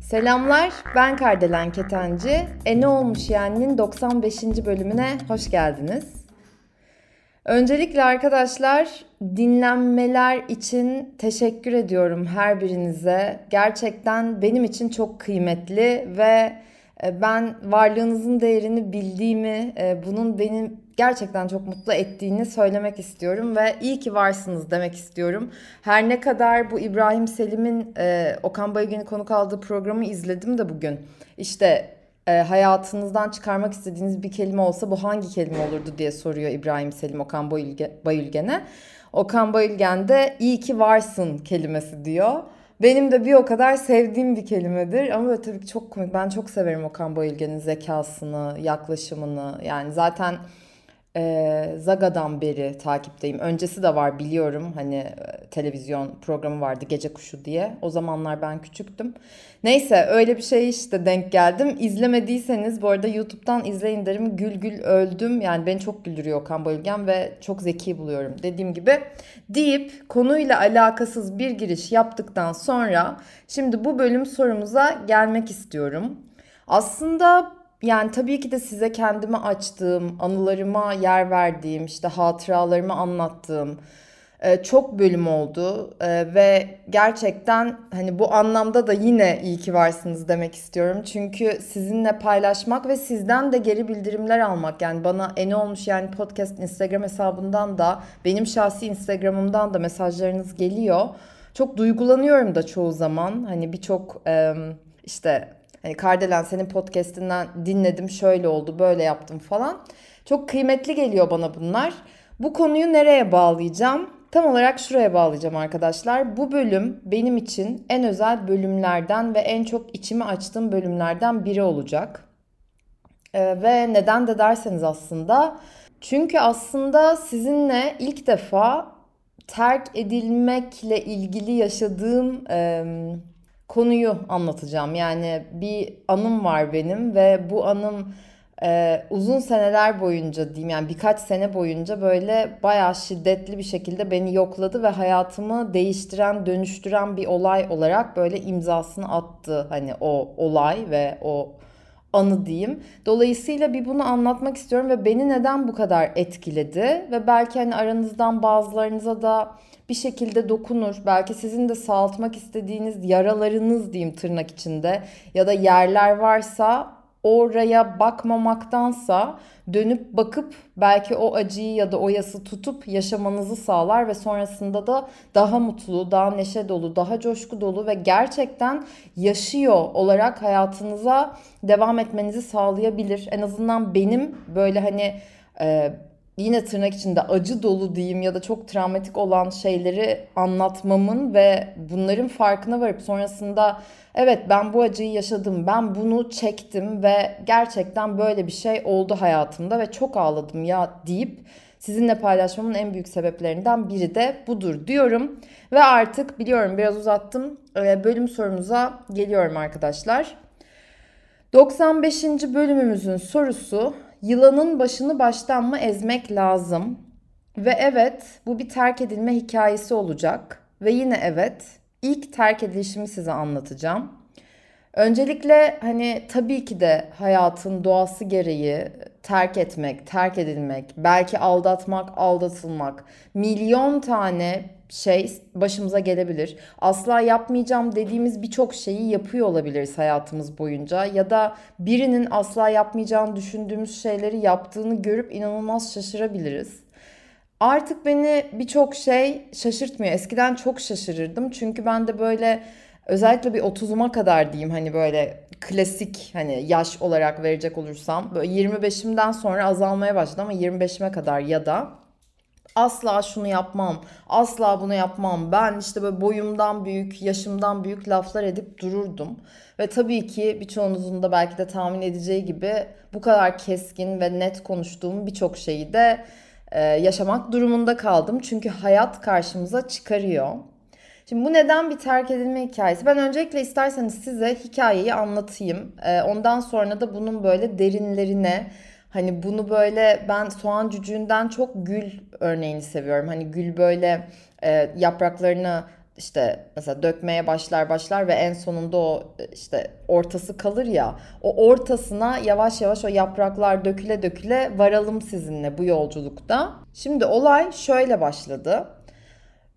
Selamlar, ben Kardelen Ketenci. E ne olmuş yani'nin 95. bölümüne hoş geldiniz. Öncelikle arkadaşlar dinlenmeler için teşekkür ediyorum her birinize. Gerçekten benim için çok kıymetli ve ben varlığınızın değerini bildiğimi, e, bunun benim gerçekten çok mutlu ettiğini söylemek istiyorum ve iyi ki varsınız demek istiyorum. Her ne kadar bu İbrahim Selim'in e, Okan Bayülgen'i konuk aldığı programı izledim de bugün. İşte e, hayatınızdan çıkarmak istediğiniz bir kelime olsa bu hangi kelime olurdu diye soruyor İbrahim Selim Okan Bayülgen'e. Okan Bayülgen de iyi ki varsın kelimesi diyor. Benim de bir o kadar sevdiğim bir kelimedir ama tabii ki çok komik. Ben çok severim Okan Bayülgen'in zekasını, yaklaşımını. Yani zaten e, Zaga'dan beri takipteyim. Öncesi de var biliyorum. Hani e, televizyon programı vardı Gece Kuşu diye. O zamanlar ben küçüktüm. Neyse öyle bir şey işte denk geldim. İzlemediyseniz bu arada YouTube'dan izleyin derim. Gül gül öldüm. Yani beni çok güldürüyor Okan Bayülgen ve çok zeki buluyorum dediğim gibi. Deyip konuyla alakasız bir giriş yaptıktan sonra şimdi bu bölüm sorumuza gelmek istiyorum. Aslında yani tabii ki de size kendimi açtığım, anılarıma yer verdiğim, işte hatıralarımı anlattığım e, çok bölüm oldu e, ve gerçekten hani bu anlamda da yine iyi ki varsınız demek istiyorum. Çünkü sizinle paylaşmak ve sizden de geri bildirimler almak yani bana eni olmuş yani podcast Instagram hesabından da benim şahsi Instagram'ımdan da mesajlarınız geliyor. Çok duygulanıyorum da çoğu zaman hani birçok işte Hani Kardelen senin podcastinden dinledim şöyle oldu böyle yaptım falan. Çok kıymetli geliyor bana bunlar. Bu konuyu nereye bağlayacağım? Tam olarak şuraya bağlayacağım arkadaşlar. Bu bölüm benim için en özel bölümlerden ve en çok içimi açtığım bölümlerden biri olacak. Ee, ve neden de derseniz aslında çünkü aslında sizinle ilk defa terk edilmekle ilgili yaşadığım e, konuyu anlatacağım. Yani bir anım var benim ve bu anım e, uzun seneler boyunca diyeyim yani birkaç sene boyunca böyle bayağı şiddetli bir şekilde beni yokladı ve hayatımı değiştiren, dönüştüren bir olay olarak böyle imzasını attı hani o olay ve o anı diyeyim. Dolayısıyla bir bunu anlatmak istiyorum ve beni neden bu kadar etkiledi ve belki hani aranızdan bazılarınıza da bir şekilde dokunur. Belki sizin de sağaltmak istediğiniz yaralarınız diyeyim tırnak içinde ya da yerler varsa oraya bakmamaktansa dönüp bakıp belki o acıyı ya da o yası tutup yaşamanızı sağlar ve sonrasında da daha mutlu, daha neşe dolu, daha coşku dolu ve gerçekten yaşıyor olarak hayatınıza devam etmenizi sağlayabilir. En azından benim böyle hani e, yine tırnak içinde acı dolu diyeyim ya da çok travmatik olan şeyleri anlatmamın ve bunların farkına varıp sonrasında evet ben bu acıyı yaşadım, ben bunu çektim ve gerçekten böyle bir şey oldu hayatımda ve çok ağladım ya deyip sizinle paylaşmamın en büyük sebeplerinden biri de budur diyorum. Ve artık biliyorum biraz uzattım. Ee, bölüm sorumuza geliyorum arkadaşlar. 95. bölümümüzün sorusu yılanın başını baştan mı ezmek lazım? Ve evet bu bir terk edilme hikayesi olacak. Ve yine evet ilk terk edilişimi size anlatacağım. Öncelikle hani tabii ki de hayatın doğası gereği terk etmek, terk edilmek, belki aldatmak, aldatılmak, milyon tane şey başımıza gelebilir. Asla yapmayacağım dediğimiz birçok şeyi yapıyor olabiliriz hayatımız boyunca ya da birinin asla yapmayacağını düşündüğümüz şeyleri yaptığını görüp inanılmaz şaşırabiliriz. Artık beni birçok şey şaşırtmıyor. Eskiden çok şaşırırdım çünkü ben de böyle özellikle bir 30'uma kadar diyeyim hani böyle klasik hani yaş olarak verecek olursam böyle 25'imden sonra azalmaya başladı ama 25'ime kadar ya da asla şunu yapmam, asla bunu yapmam. Ben işte böyle boyumdan büyük, yaşımdan büyük laflar edip dururdum. Ve tabii ki birçoğunuzun da belki de tahmin edeceği gibi bu kadar keskin ve net konuştuğum birçok şeyi de e, yaşamak durumunda kaldım. Çünkü hayat karşımıza çıkarıyor. Şimdi bu neden bir terk edilme hikayesi? Ben öncelikle isterseniz size hikayeyi anlatayım. E, ondan sonra da bunun böyle derinlerine, Hani bunu böyle ben soğan cücüğünden çok gül örneğini seviyorum. Hani gül böyle e, yapraklarını işte mesela dökmeye başlar başlar ve en sonunda o işte ortası kalır ya o ortasına yavaş yavaş o yapraklar döküle döküle varalım sizinle bu yolculukta. Şimdi olay şöyle başladı.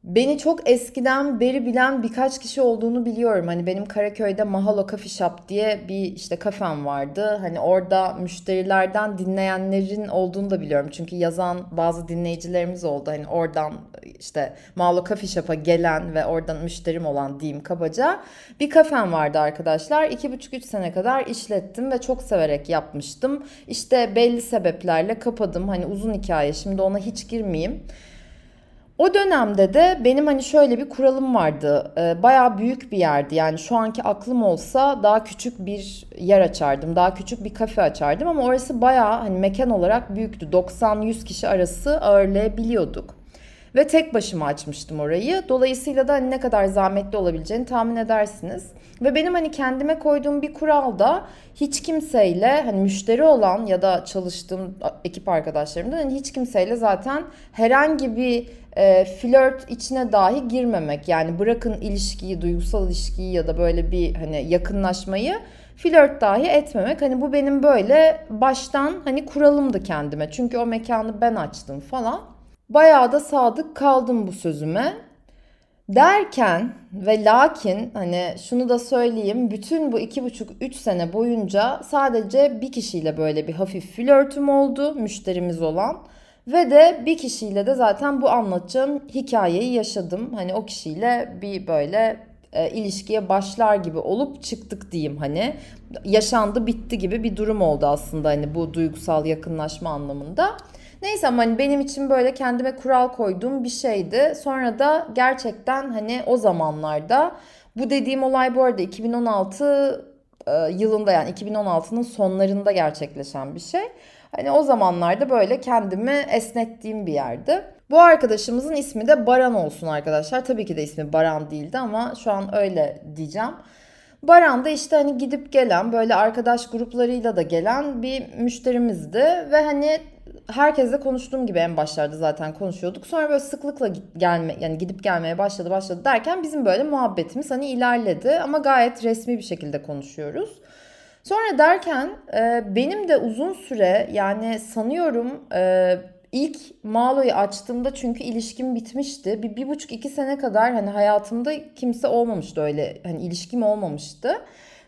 Beni çok eskiden beri bilen birkaç kişi olduğunu biliyorum. Hani benim Karaköy'de Mahalo Coffee Shop diye bir işte kafem vardı. Hani orada müşterilerden dinleyenlerin olduğunu da biliyorum. Çünkü yazan bazı dinleyicilerimiz oldu. Hani oradan işte Mahalo Coffee Shop'a gelen ve oradan müşterim olan diyeyim kabaca. Bir kafem vardı arkadaşlar. 2,5-3 sene kadar işlettim ve çok severek yapmıştım. İşte belli sebeplerle kapadım. Hani uzun hikaye şimdi ona hiç girmeyeyim. O dönemde de benim hani şöyle bir kuralım vardı. Ee, bayağı büyük bir yerdi. Yani şu anki aklım olsa daha küçük bir yer açardım. Daha küçük bir kafe açardım ama orası bayağı hani mekan olarak büyüktü. 90-100 kişi arası ağırlayabiliyorduk. Ve tek başıma açmıştım orayı. Dolayısıyla da hani ne kadar zahmetli olabileceğini tahmin edersiniz. Ve benim hani kendime koyduğum bir kural da hiç kimseyle hani müşteri olan ya da çalıştığım ekip arkadaşlarımdan hani hiç kimseyle zaten herhangi bir e, flört içine dahi girmemek. Yani bırakın ilişkiyi, duygusal ilişkiyi ya da böyle bir hani yakınlaşmayı flört dahi etmemek. Hani bu benim böyle baştan hani kuralımdı kendime. Çünkü o mekanı ben açtım falan. Bayağı da sadık kaldım bu sözüme. Derken ve lakin hani şunu da söyleyeyim bütün bu iki buçuk üç sene boyunca sadece bir kişiyle böyle bir hafif flörtüm oldu müşterimiz olan. Ve de bir kişiyle de zaten bu anlatacağım hikayeyi yaşadım. Hani o kişiyle bir böyle e, ilişkiye başlar gibi olup çıktık diyeyim hani. Yaşandı bitti gibi bir durum oldu aslında hani bu duygusal yakınlaşma anlamında. Neyse ama hani benim için böyle kendime kural koyduğum bir şeydi. Sonra da gerçekten hani o zamanlarda bu dediğim olay bu arada 2016 e, yılında yani 2016'nın sonlarında gerçekleşen bir şey. Hani o zamanlarda böyle kendimi esnettiğim bir yerdi. Bu arkadaşımızın ismi de Baran olsun arkadaşlar. Tabii ki de ismi Baran değildi ama şu an öyle diyeceğim. Baran da işte hani gidip gelen böyle arkadaş gruplarıyla da gelen bir müşterimizdi ve hani herkesle konuştuğum gibi en başlarda zaten konuşuyorduk. Sonra böyle sıklıkla gelme yani gidip gelmeye başladı başladı derken bizim böyle muhabbetimiz hani ilerledi ama gayet resmi bir şekilde konuşuyoruz. Sonra derken e, benim de uzun süre yani sanıyorum e, ilk Malo'yu açtığımda çünkü ilişkim bitmişti. Bir, bir buçuk iki sene kadar hani hayatımda kimse olmamıştı öyle hani ilişkim olmamıştı.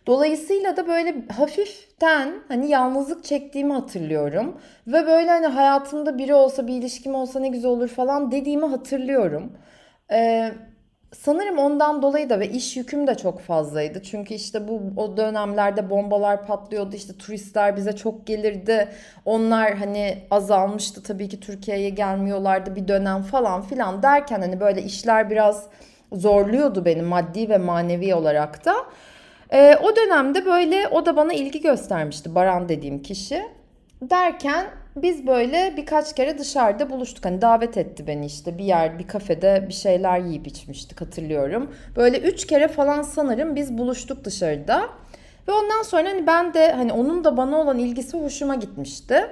Dolayısıyla da böyle hafiften hani yalnızlık çektiğimi hatırlıyorum. Ve böyle hani hayatımda biri olsa bir ilişkim olsa ne güzel olur falan dediğimi hatırlıyorum. Ee, sanırım ondan dolayı da ve iş yüküm de çok fazlaydı. Çünkü işte bu o dönemlerde bombalar patlıyordu. İşte turistler bize çok gelirdi. Onlar hani azalmıştı tabii ki Türkiye'ye gelmiyorlardı bir dönem falan filan derken hani böyle işler biraz zorluyordu beni maddi ve manevi olarak da. Ee, o dönemde böyle o da bana ilgi göstermişti Baran dediğim kişi. Derken biz böyle birkaç kere dışarıda buluştuk. Hani davet etti beni işte bir yer bir kafede bir şeyler yiyip içmiştik hatırlıyorum. Böyle üç kere falan sanırım biz buluştuk dışarıda. Ve ondan sonra hani ben de hani onun da bana olan ilgisi hoşuma gitmişti.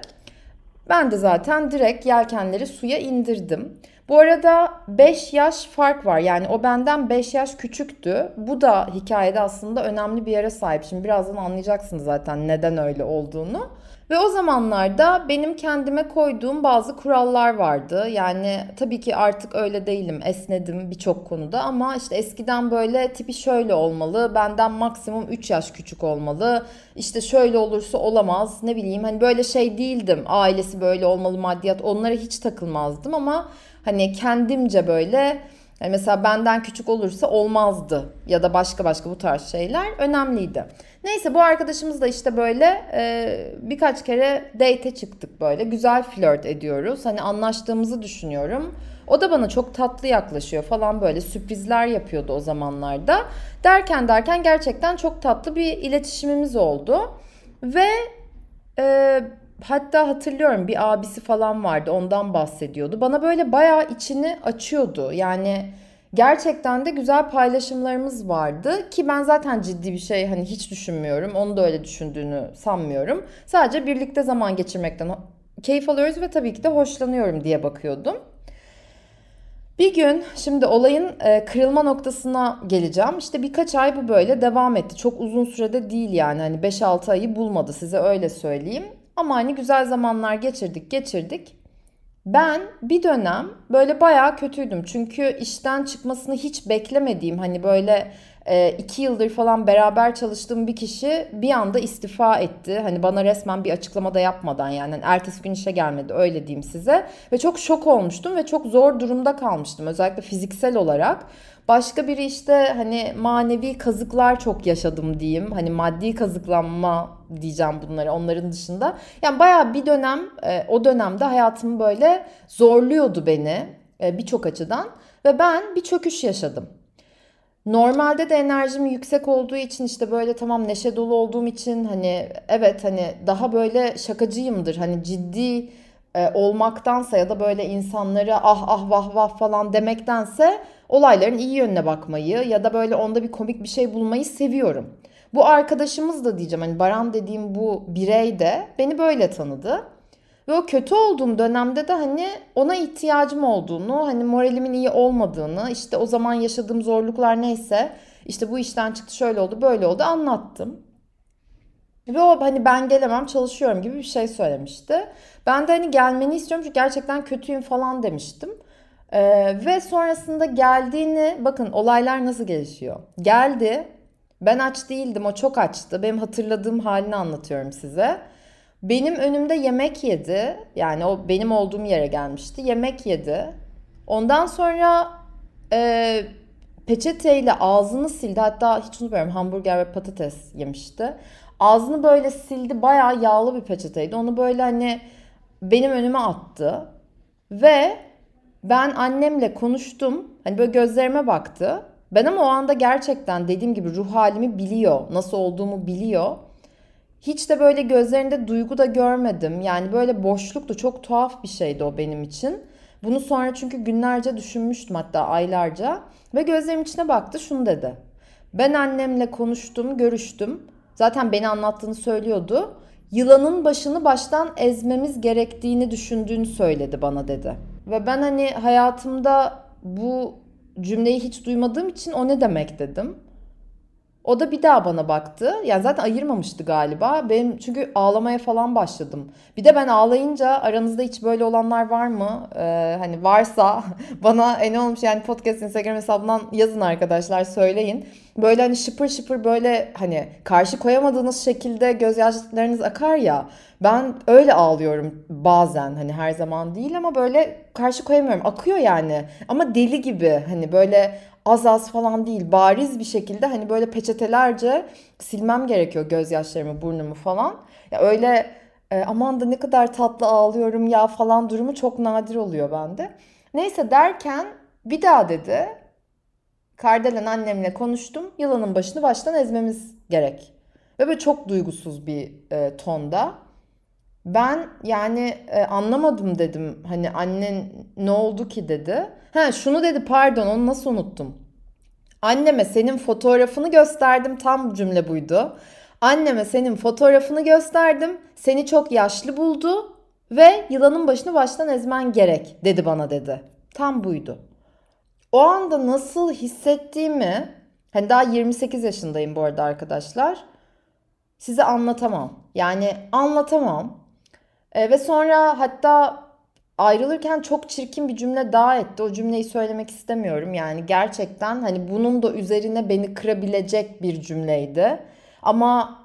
Ben de zaten direkt yelkenleri suya indirdim. Bu arada 5 yaş fark var. Yani o benden 5 yaş küçüktü. Bu da hikayede aslında önemli bir yere sahip. Şimdi birazdan anlayacaksınız zaten neden öyle olduğunu. Ve o zamanlarda benim kendime koyduğum bazı kurallar vardı. Yani tabii ki artık öyle değilim. Esnedim birçok konuda ama işte eskiden böyle tipi şöyle olmalı. Benden maksimum 3 yaş küçük olmalı. İşte şöyle olursa olamaz. Ne bileyim hani böyle şey değildim. Ailesi böyle olmalı, maddiyat onlara hiç takılmazdım ama hani kendimce böyle yani mesela benden küçük olursa olmazdı ya da başka başka bu tarz şeyler önemliydi. Neyse bu arkadaşımız da işte böyle e, birkaç kere date çıktık böyle. Güzel flört ediyoruz. Hani anlaştığımızı düşünüyorum. O da bana çok tatlı yaklaşıyor falan böyle sürprizler yapıyordu o zamanlarda. Derken derken gerçekten çok tatlı bir iletişimimiz oldu. Ve e, hatta hatırlıyorum bir abisi falan vardı ondan bahsediyordu. Bana böyle bayağı içini açıyordu. Yani Gerçekten de güzel paylaşımlarımız vardı ki ben zaten ciddi bir şey hani hiç düşünmüyorum. Onu da öyle düşündüğünü sanmıyorum. Sadece birlikte zaman geçirmekten keyif alıyoruz ve tabii ki de hoşlanıyorum diye bakıyordum. Bir gün şimdi olayın e, kırılma noktasına geleceğim. İşte birkaç ay bu böyle devam etti. Çok uzun sürede değil yani hani 5-6 ayı bulmadı size öyle söyleyeyim. Ama hani güzel zamanlar geçirdik geçirdik. Ben bir dönem böyle bayağı kötüydüm. Çünkü işten çıkmasını hiç beklemediğim hani böyle e, iki yıldır falan beraber çalıştığım bir kişi bir anda istifa etti. Hani bana resmen bir açıklama da yapmadan yani, yani ertesi gün işe gelmedi öyle diyeyim size. Ve çok şok olmuştum ve çok zor durumda kalmıştım özellikle fiziksel olarak. Başka biri işte hani manevi kazıklar çok yaşadım diyeyim. Hani maddi kazıklanma diyeceğim bunları onların dışında. Yani bayağı bir dönem e, o dönemde hayatımı böyle zorluyordu beni e, birçok açıdan. Ve ben bir çöküş yaşadım. Normalde de enerjim yüksek olduğu için işte böyle tamam neşe dolu olduğum için hani evet hani daha böyle şakacıyımdır. Hani ciddi e, olmaktansa ya da böyle insanlara ah ah vah vah falan demektense olayların iyi yönüne bakmayı ya da böyle onda bir komik bir şey bulmayı seviyorum. Bu arkadaşımız da diyeceğim hani Baran dediğim bu birey de beni böyle tanıdı. Ve o kötü olduğum dönemde de hani ona ihtiyacım olduğunu, hani moralimin iyi olmadığını, işte o zaman yaşadığım zorluklar neyse, işte bu işten çıktı şöyle oldu, böyle oldu anlattım. Ve o hani ben gelemem çalışıyorum gibi bir şey söylemişti. Ben de hani gelmeni istiyorum çünkü gerçekten kötüyüm falan demiştim. Ee, ve sonrasında geldiğini bakın olaylar nasıl gelişiyor. Geldi. Ben aç değildim o çok açtı. Benim hatırladığım halini anlatıyorum size. Benim önümde yemek yedi. Yani o benim olduğum yere gelmişti. Yemek yedi. Ondan sonra e, peçeteyle ağzını sildi. Hatta hiç unutmuyorum hamburger ve patates yemişti. Ağzını böyle sildi. Bayağı yağlı bir peçeteydi. Onu böyle hani benim önüme attı. Ve ben annemle konuştum. Hani böyle gözlerime baktı. Ben ama o anda gerçekten dediğim gibi ruh halimi biliyor. Nasıl olduğumu biliyor. Hiç de böyle gözlerinde duygu da görmedim. Yani böyle boşluktu. Çok tuhaf bir şeydi o benim için. Bunu sonra çünkü günlerce düşünmüştüm hatta aylarca. Ve gözlerimin içine baktı şunu dedi. Ben annemle konuştum, görüştüm. Zaten beni anlattığını söylüyordu. Yılanın başını baştan ezmemiz gerektiğini düşündüğünü söyledi bana dedi. Ve ben hani hayatımda bu cümleyi hiç duymadığım için o ne demek dedim. O da bir daha bana baktı. Yani zaten ayırmamıştı galiba. Benim çünkü ağlamaya falan başladım. Bir de ben ağlayınca aranızda hiç böyle olanlar var mı? Ee, hani varsa bana e ne olmuş yani podcast Instagram hesabından yazın arkadaşlar söyleyin. Böyle hani şıpır şıpır böyle hani karşı koyamadığınız şekilde gözyaşlarınız akar ya. Ben öyle ağlıyorum bazen hani her zaman değil ama böyle karşı koyamıyorum. Akıyor yani ama deli gibi hani böyle az az falan değil bariz bir şekilde hani böyle peçetelerce silmem gerekiyor gözyaşlarımı burnumu falan. Ya öyle e, aman da ne kadar tatlı ağlıyorum ya falan durumu çok nadir oluyor bende. Neyse derken bir daha dedi. Kardelen annemle konuştum. Yılanın başını baştan ezmemiz gerek. Ve böyle çok duygusuz bir e, tonda. Ben yani e, anlamadım dedim. Hani annen ne oldu ki dedi. Ha şunu dedi pardon onu nasıl unuttum. Anneme senin fotoğrafını gösterdim tam cümle buydu. Anneme senin fotoğrafını gösterdim. Seni çok yaşlı buldu ve yılanın başını baştan ezmen gerek dedi bana dedi. Tam buydu. O anda nasıl hissettiğimi hani daha 28 yaşındayım bu arada arkadaşlar. Size anlatamam. Yani anlatamam. E, ve sonra hatta ayrılırken çok çirkin bir cümle daha etti. O cümleyi söylemek istemiyorum. Yani gerçekten hani bunun da üzerine beni kırabilecek bir cümleydi. Ama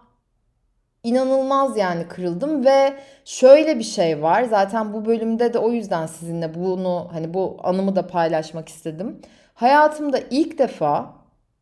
inanılmaz yani kırıldım ve şöyle bir şey var. Zaten bu bölümde de o yüzden sizinle bunu hani bu anımı da paylaşmak istedim. Hayatımda ilk defa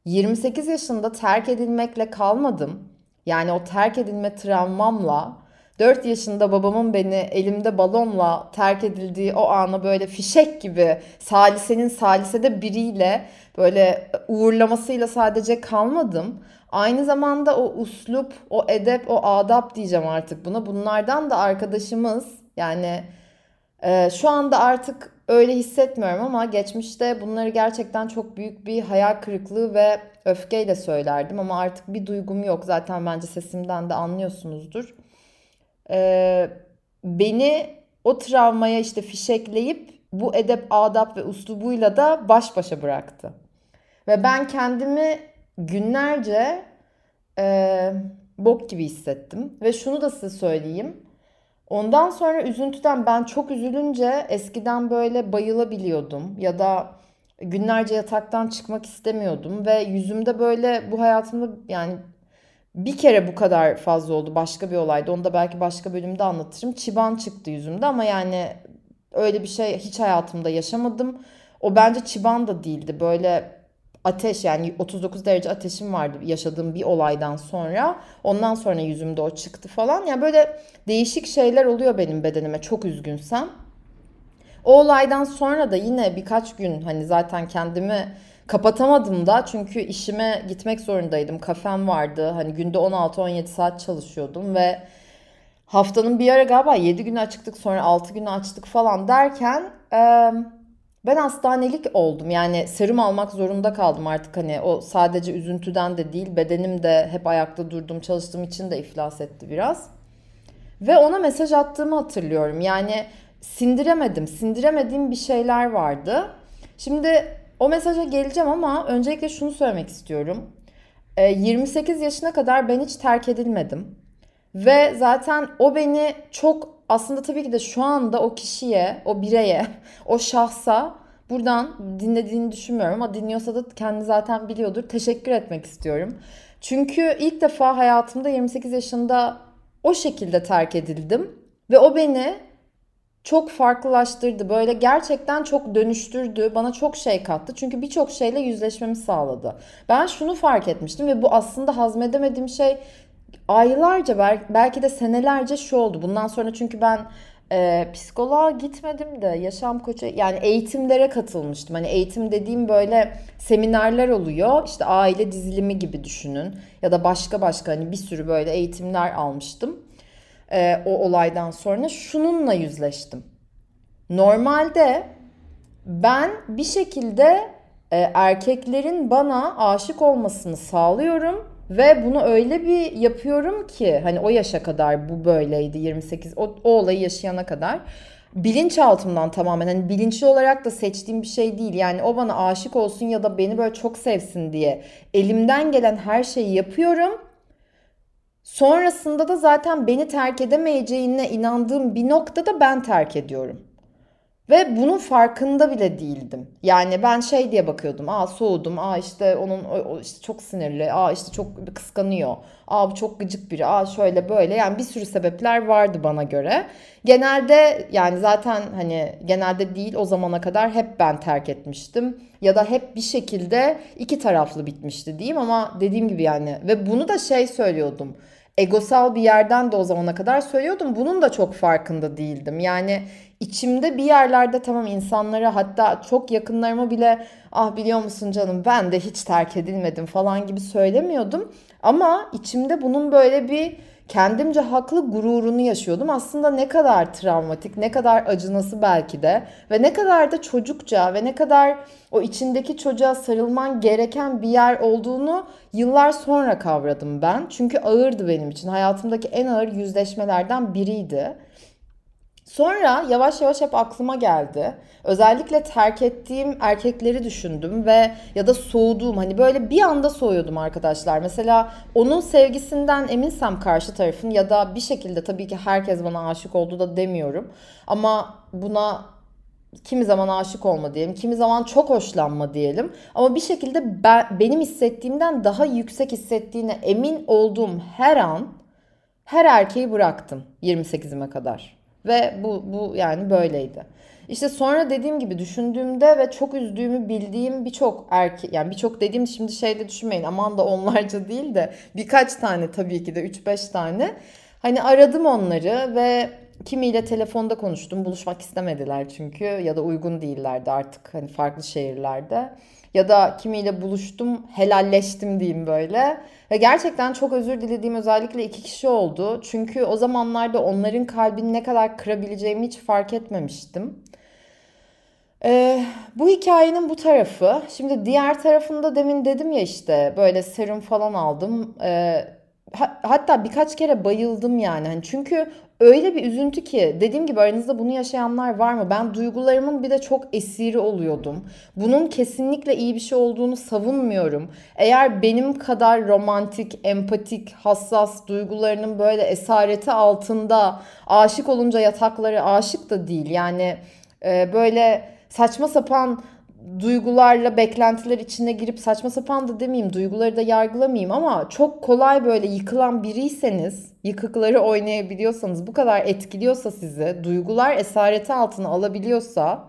28 yaşında terk edilmekle kalmadım. Yani o terk edilme travmamla 4 yaşında babamın beni elimde balonla terk edildiği o ana böyle fişek gibi salisenin salisede biriyle böyle uğurlamasıyla sadece kalmadım. Aynı zamanda o uslup, o edep, o adap diyeceğim artık buna. Bunlardan da arkadaşımız yani e, şu anda artık öyle hissetmiyorum ama geçmişte bunları gerçekten çok büyük bir hayal kırıklığı ve öfkeyle söylerdim ama artık bir duygum yok. Zaten bence sesimden de anlıyorsunuzdur. Ee, beni o travmaya işte fişekleyip bu edep, adap ve uslubuyla da baş başa bıraktı. Ve ben kendimi günlerce e, bok gibi hissettim. Ve şunu da size söyleyeyim. Ondan sonra üzüntüden ben çok üzülünce eskiden böyle bayılabiliyordum ya da günlerce yataktan çıkmak istemiyordum ve yüzümde böyle bu hayatımda yani bir kere bu kadar fazla oldu başka bir olaydı. Onu da belki başka bölümde anlatırım. Çiban çıktı yüzümde ama yani öyle bir şey hiç hayatımda yaşamadım. O bence çiban da değildi. Böyle ateş yani 39 derece ateşim vardı yaşadığım bir olaydan sonra. Ondan sonra yüzümde o çıktı falan. Yani böyle değişik şeyler oluyor benim bedenime çok üzgünsem. O olaydan sonra da yine birkaç gün hani zaten kendimi kapatamadım da çünkü işime gitmek zorundaydım. Kafem vardı. Hani günde 16-17 saat çalışıyordum ve haftanın bir ara galiba 7 günü açıktık sonra 6 günü açtık falan derken ben hastanelik oldum. Yani serum almak zorunda kaldım artık hani o sadece üzüntüden de değil bedenim de hep ayakta durdum çalıştığım için de iflas etti biraz. Ve ona mesaj attığımı hatırlıyorum. Yani sindiremedim. Sindiremediğim bir şeyler vardı. Şimdi o mesaja geleceğim ama öncelikle şunu söylemek istiyorum. 28 ee, yaşına kadar ben hiç terk edilmedim. Ve zaten o beni çok aslında tabii ki de şu anda o kişiye, o bireye, o şahsa buradan dinlediğini düşünmüyorum ama dinliyorsa da kendi zaten biliyordur. Teşekkür etmek istiyorum. Çünkü ilk defa hayatımda 28 yaşında o şekilde terk edildim ve o beni çok farklılaştırdı. Böyle gerçekten çok dönüştürdü. Bana çok şey kattı. Çünkü birçok şeyle yüzleşmemi sağladı. Ben şunu fark etmiştim ve bu aslında hazmedemediğim şey aylarca belki de senelerce şu oldu. Bundan sonra çünkü ben e, psikoloğa gitmedim de yaşam koçu yani eğitimlere katılmıştım. Hani eğitim dediğim böyle seminerler oluyor. İşte aile dizilimi gibi düşünün ya da başka başka hani bir sürü böyle eğitimler almıştım. E, o olaydan sonra şununla yüzleştim. Normalde ben bir şekilde e, erkeklerin bana aşık olmasını sağlıyorum ve bunu öyle bir yapıyorum ki hani o yaşa kadar bu böyleydi 28 o, o olayı yaşayana kadar bilinçaltımdan tamamen hani bilinçli olarak da seçtiğim bir şey değil. Yani o bana aşık olsun ya da beni böyle çok sevsin diye elimden gelen her şeyi yapıyorum. Sonrasında da zaten beni terk edemeyeceğine inandığım bir noktada ben terk ediyorum. Ve bunun farkında bile değildim. Yani ben şey diye bakıyordum. Aa soğudum. Aa işte onun işte çok sinirli. Aa işte çok kıskanıyor. Aa bu çok gıcık biri. Aa şöyle böyle. Yani bir sürü sebepler vardı bana göre. Genelde yani zaten hani genelde değil o zamana kadar hep ben terk etmiştim. Ya da hep bir şekilde iki taraflı bitmişti diyeyim ama dediğim gibi yani. Ve bunu da şey söylüyordum egosal bir yerden de o zamana kadar söylüyordum. Bunun da çok farkında değildim. Yani içimde bir yerlerde tamam insanlara hatta çok yakınlarıma bile ah biliyor musun canım ben de hiç terk edilmedim falan gibi söylemiyordum. Ama içimde bunun böyle bir kendimce haklı gururunu yaşıyordum. Aslında ne kadar travmatik, ne kadar acınası belki de ve ne kadar da çocukça ve ne kadar o içindeki çocuğa sarılman gereken bir yer olduğunu yıllar sonra kavradım ben. Çünkü ağırdı benim için. Hayatımdaki en ağır yüzleşmelerden biriydi. Sonra yavaş yavaş hep aklıma geldi. Özellikle terk ettiğim erkekleri düşündüm ve ya da soğuduğum hani böyle bir anda soğuyordum arkadaşlar. Mesela onun sevgisinden eminsem karşı tarafın ya da bir şekilde tabii ki herkes bana aşık oldu da demiyorum. Ama buna kimi zaman aşık olma diyelim, kimi zaman çok hoşlanma diyelim. Ama bir şekilde ben, benim hissettiğimden daha yüksek hissettiğine emin olduğum her an her erkeği bıraktım 28'ime kadar. Ve bu, bu yani böyleydi. İşte sonra dediğim gibi düşündüğümde ve çok üzdüğümü bildiğim birçok erkek yani birçok dediğim şimdi şeyde düşünmeyin aman da onlarca değil de birkaç tane tabii ki de 3-5 tane. Hani aradım onları ve kimiyle telefonda konuştum. Buluşmak istemediler çünkü ya da uygun değillerdi artık hani farklı şehirlerde ya da kimiyle buluştum, helalleştim diyeyim böyle. Ve gerçekten çok özür dilediğim özellikle iki kişi oldu. Çünkü o zamanlarda onların kalbini ne kadar kırabileceğimi hiç fark etmemiştim. Ee, bu hikayenin bu tarafı. Şimdi diğer tarafında demin dedim ya işte böyle serum falan aldım. Ee, hatta birkaç kere bayıldım yani. Hani çünkü öyle bir üzüntü ki dediğim gibi aranızda bunu yaşayanlar var mı? Ben duygularımın bir de çok esiri oluyordum. Bunun kesinlikle iyi bir şey olduğunu savunmuyorum. Eğer benim kadar romantik, empatik, hassas duygularının böyle esareti altında aşık olunca yatakları aşık da değil. Yani e, böyle saçma sapan duygularla beklentiler içine girip saçma sapan da demeyeyim duyguları da yargılamayayım ama çok kolay böyle yıkılan biriyseniz yıkıkları oynayabiliyorsanız bu kadar etkiliyorsa sizi duygular esareti altına alabiliyorsa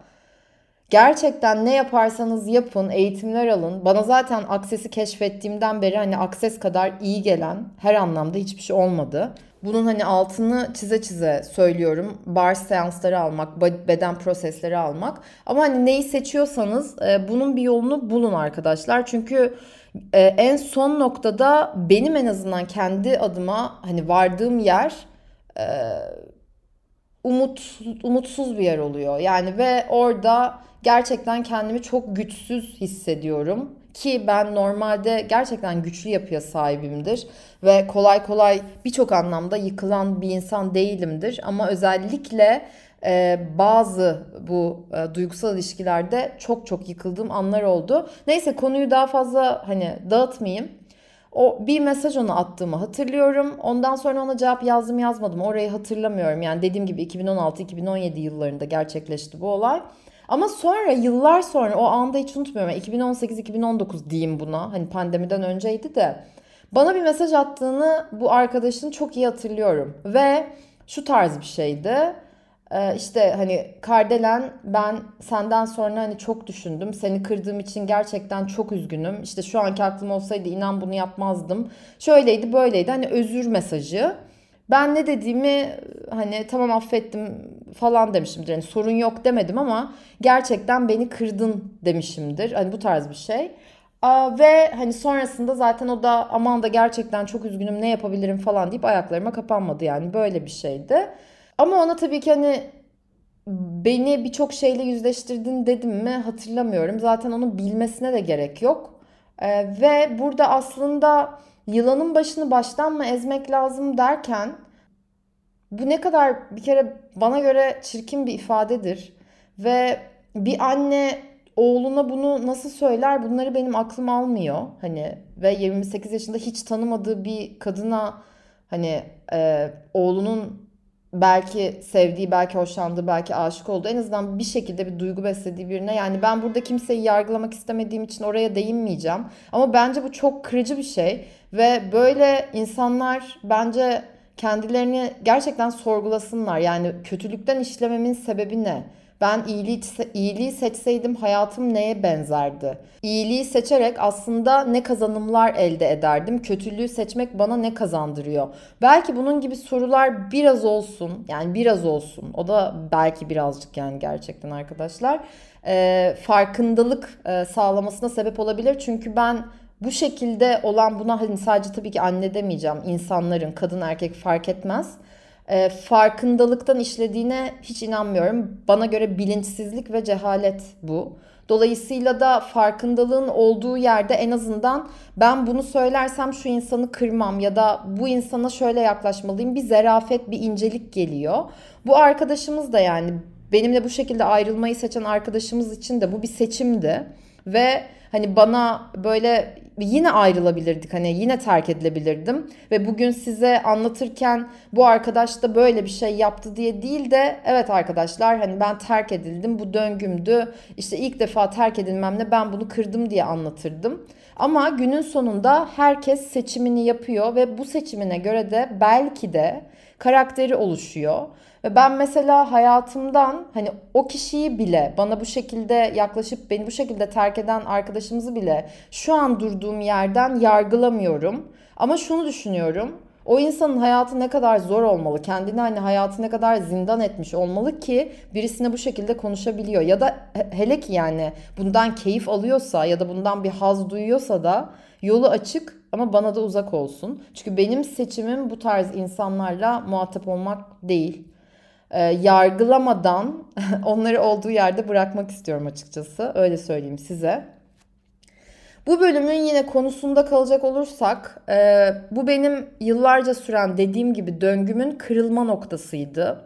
gerçekten ne yaparsanız yapın eğitimler alın bana zaten aksesi keşfettiğimden beri hani akses kadar iyi gelen her anlamda hiçbir şey olmadı. Bunun hani altını çize çize söylüyorum. Bar seansları almak, beden prosesleri almak. Ama hani neyi seçiyorsanız e, bunun bir yolunu bulun arkadaşlar. Çünkü e, en son noktada benim en azından kendi adıma hani vardığım yer e, umut umutsuz bir yer oluyor. Yani ve orada gerçekten kendimi çok güçsüz hissediyorum ki ben normalde gerçekten güçlü yapıya sahibimdir ve kolay kolay birçok anlamda yıkılan bir insan değilimdir ama özellikle e, bazı bu e, duygusal ilişkilerde çok çok yıkıldığım anlar oldu. Neyse konuyu daha fazla hani dağıtmayayım. O bir mesaj ona attığımı hatırlıyorum. Ondan sonra ona cevap yazdım yazmadım orayı hatırlamıyorum. Yani dediğim gibi 2016-2017 yıllarında gerçekleşti bu olay. Ama sonra yıllar sonra o anda hiç unutmuyorum. 2018-2019 diyeyim buna. Hani pandemiden önceydi de. Bana bir mesaj attığını bu arkadaşın çok iyi hatırlıyorum. Ve şu tarz bir şeydi. Ee, işte hani Kardelen ben senden sonra hani çok düşündüm. Seni kırdığım için gerçekten çok üzgünüm. İşte şu anki aklım olsaydı inan bunu yapmazdım. Şöyleydi böyleydi hani özür mesajı. Ben ne dediğimi hani tamam affettim falan demişimdir. Hani sorun yok demedim ama gerçekten beni kırdın demişimdir. Hani bu tarz bir şey. Ve hani sonrasında zaten o da aman da gerçekten çok üzgünüm ne yapabilirim falan deyip ayaklarıma kapanmadı yani böyle bir şeydi. Ama ona tabii ki hani beni birçok şeyle yüzleştirdin dedim mi hatırlamıyorum. Zaten onun bilmesine de gerek yok. Ee, ve burada aslında yılanın başını baştan mı ezmek lazım derken bu ne kadar bir kere bana göre çirkin bir ifadedir. Ve bir anne oğluna bunu nasıl söyler bunları benim aklım almıyor. Hani ve 28 yaşında hiç tanımadığı bir kadına hani e, oğlunun belki sevdiği, belki hoşlandığı, belki aşık olduğu en azından bir şekilde bir duygu beslediği birine. Yani ben burada kimseyi yargılamak istemediğim için oraya değinmeyeceğim. Ama bence bu çok kırıcı bir şey ve böyle insanlar bence kendilerini gerçekten sorgulasınlar. Yani kötülükten işlememin sebebi ne? Ben iyiliği, iyiliği seçseydim hayatım neye benzerdi? İyiliği seçerek aslında ne kazanımlar elde ederdim? Kötülüğü seçmek bana ne kazandırıyor? Belki bunun gibi sorular biraz olsun. Yani biraz olsun. O da belki birazcık yani gerçekten arkadaşlar. E, farkındalık e, sağlamasına sebep olabilir. Çünkü ben bu şekilde olan buna hani sadece tabii ki anne demeyeceğim. insanların kadın erkek fark etmez. E, farkındalıktan işlediğine hiç inanmıyorum. Bana göre bilinçsizlik ve cehalet bu. Dolayısıyla da farkındalığın olduğu yerde en azından ben bunu söylersem şu insanı kırmam ya da bu insana şöyle yaklaşmalıyım. Bir zerafet, bir incelik geliyor. Bu arkadaşımız da yani benimle bu şekilde ayrılmayı seçen arkadaşımız için de bu bir seçimdi. Ve hani bana böyle yine ayrılabilirdik hani yine terk edilebilirdim ve bugün size anlatırken bu arkadaş da böyle bir şey yaptı diye değil de evet arkadaşlar hani ben terk edildim bu döngümdü işte ilk defa terk edilmemle ben bunu kırdım diye anlatırdım. Ama günün sonunda herkes seçimini yapıyor ve bu seçimine göre de belki de karakteri oluşuyor. Ve ben mesela hayatımdan hani o kişiyi bile bana bu şekilde yaklaşıp beni bu şekilde terk eden arkadaşımızı bile şu an durduğum yerden yargılamıyorum. Ama şunu düşünüyorum. O insanın hayatı ne kadar zor olmalı, kendini hani hayatı ne kadar zindan etmiş olmalı ki birisine bu şekilde konuşabiliyor. Ya da hele ki yani bundan keyif alıyorsa ya da bundan bir haz duyuyorsa da yolu açık ama bana da uzak olsun. Çünkü benim seçimim bu tarz insanlarla muhatap olmak değil. E, yargılamadan onları olduğu yerde bırakmak istiyorum açıkçası. Öyle söyleyeyim size. Bu bölümün yine konusunda kalacak olursak e, bu benim yıllarca süren dediğim gibi döngümün kırılma noktasıydı.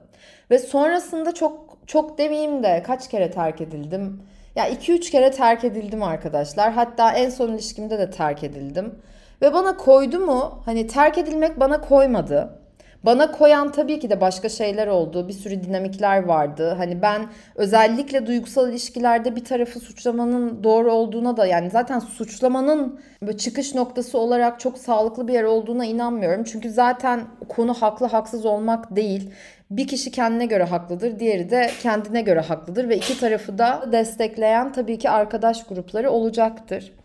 Ve sonrasında çok çok demeyeyim de kaç kere terk edildim. Ya 2-3 kere terk edildim arkadaşlar. Hatta en son ilişkimde de terk edildim. Ve bana koydu mu? Hani terk edilmek bana koymadı. Bana koyan tabii ki de başka şeyler oldu. Bir sürü dinamikler vardı. Hani ben özellikle duygusal ilişkilerde bir tarafı suçlamanın doğru olduğuna da yani zaten suçlamanın çıkış noktası olarak çok sağlıklı bir yer olduğuna inanmıyorum. Çünkü zaten konu haklı haksız olmak değil. Bir kişi kendine göre haklıdır, diğeri de kendine göre haklıdır ve iki tarafı da destekleyen tabii ki arkadaş grupları olacaktır.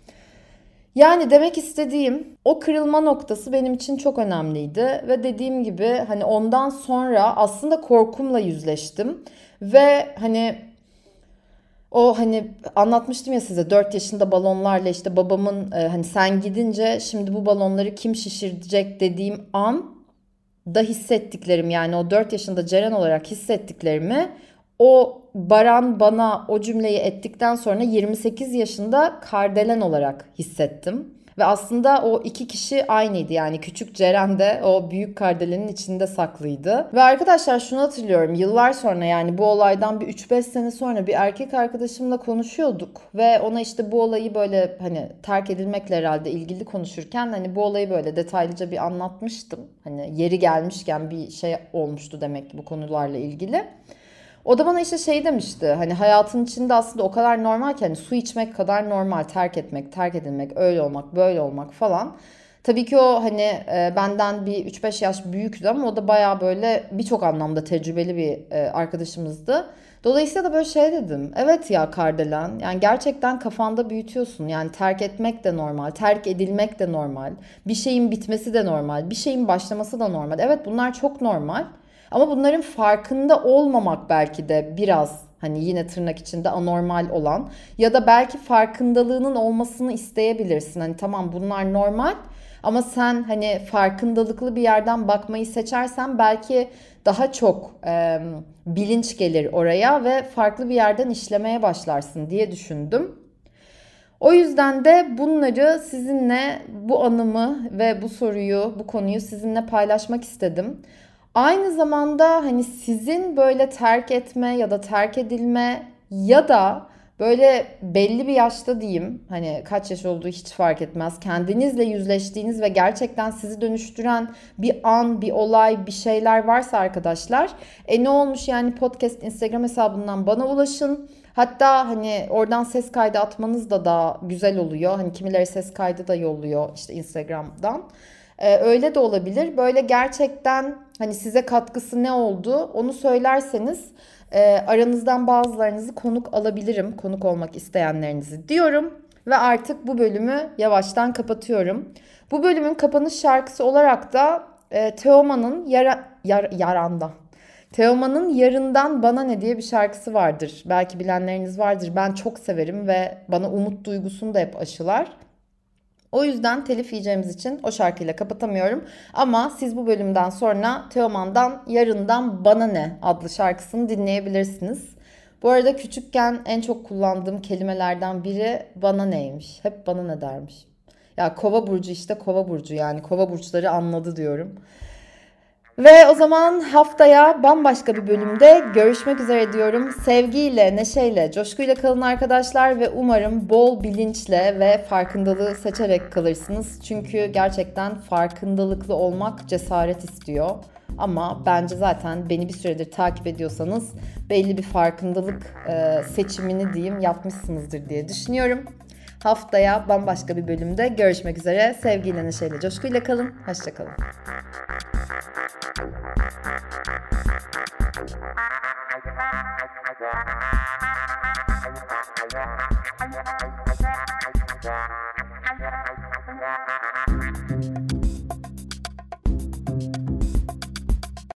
Yani demek istediğim o kırılma noktası benim için çok önemliydi ve dediğim gibi hani ondan sonra aslında korkumla yüzleştim ve hani o hani anlatmıştım ya size 4 yaşında balonlarla işte babamın e, hani sen gidince şimdi bu balonları kim şişirecek dediğim an da hissettiklerim yani o 4 yaşında Ceren olarak hissettiklerimi o Baran bana o cümleyi ettikten sonra 28 yaşında Kardelen olarak hissettim. Ve aslında o iki kişi aynıydı yani küçük Ceren de o büyük kardelenin içinde saklıydı. Ve arkadaşlar şunu hatırlıyorum yıllar sonra yani bu olaydan bir 3-5 sene sonra bir erkek arkadaşımla konuşuyorduk. Ve ona işte bu olayı böyle hani terk edilmekle herhalde ilgili konuşurken hani bu olayı böyle detaylıca bir anlatmıştım. Hani yeri gelmişken bir şey olmuştu demek ki bu konularla ilgili. O da bana işte şey demişti hani hayatın içinde aslında o kadar normal ki hani su içmek kadar normal terk etmek, terk edilmek, öyle olmak, böyle olmak falan. Tabii ki o hani e, benden bir 3-5 yaş büyüktü ama o da baya böyle birçok anlamda tecrübeli bir e, arkadaşımızdı. Dolayısıyla da böyle şey dedim. Evet ya Kardelen yani gerçekten kafanda büyütüyorsun. Yani terk etmek de normal, terk edilmek de normal. Bir şeyin bitmesi de normal, bir şeyin başlaması da normal. Evet bunlar çok normal. Ama bunların farkında olmamak belki de biraz hani yine tırnak içinde anormal olan ya da belki farkındalığının olmasını isteyebilirsin. Hani tamam bunlar normal ama sen hani farkındalıklı bir yerden bakmayı seçersen belki daha çok e, bilinç gelir oraya ve farklı bir yerden işlemeye başlarsın diye düşündüm. O yüzden de bunları sizinle bu anımı ve bu soruyu, bu konuyu sizinle paylaşmak istedim. Aynı zamanda hani sizin böyle terk etme ya da terk edilme ya da böyle belli bir yaşta diyeyim hani kaç yaş olduğu hiç fark etmez. Kendinizle yüzleştiğiniz ve gerçekten sizi dönüştüren bir an, bir olay, bir şeyler varsa arkadaşlar e ne olmuş yani podcast Instagram hesabından bana ulaşın. Hatta hani oradan ses kaydı atmanız da daha güzel oluyor. Hani kimileri ses kaydı da yolluyor işte Instagram'dan. Ee, öyle de olabilir. Böyle gerçekten hani size katkısı ne oldu onu söylerseniz e, aranızdan bazılarınızı konuk alabilirim. Konuk olmak isteyenlerinizi diyorum. Ve artık bu bölümü yavaştan kapatıyorum. Bu bölümün kapanış şarkısı olarak da e, Teoman'ın yara, yar, Yaranda. Teoman'ın Yarından Bana Ne diye bir şarkısı vardır. Belki bilenleriniz vardır. Ben çok severim ve bana umut duygusunu da hep aşılar. O yüzden telif yiyeceğimiz için o şarkıyla kapatamıyorum. Ama siz bu bölümden sonra Teoman'dan Yarından Bana Ne adlı şarkısını dinleyebilirsiniz. Bu arada küçükken en çok kullandığım kelimelerden biri bana neymiş. Hep bana ne dermiş. Ya kova burcu işte kova burcu yani kova burçları anladı diyorum. Ve o zaman haftaya bambaşka bir bölümde görüşmek üzere diyorum. Sevgiyle, neşeyle, coşkuyla kalın arkadaşlar ve umarım bol bilinçle ve farkındalığı seçerek kalırsınız. Çünkü gerçekten farkındalıklı olmak cesaret istiyor. Ama bence zaten beni bir süredir takip ediyorsanız belli bir farkındalık seçimini diyeyim yapmışsınızdır diye düşünüyorum. Haftaya bambaşka bir bölümde görüşmek üzere. Sevgiyle, neşeyle, coşkuyla kalın. Hoşçakalın.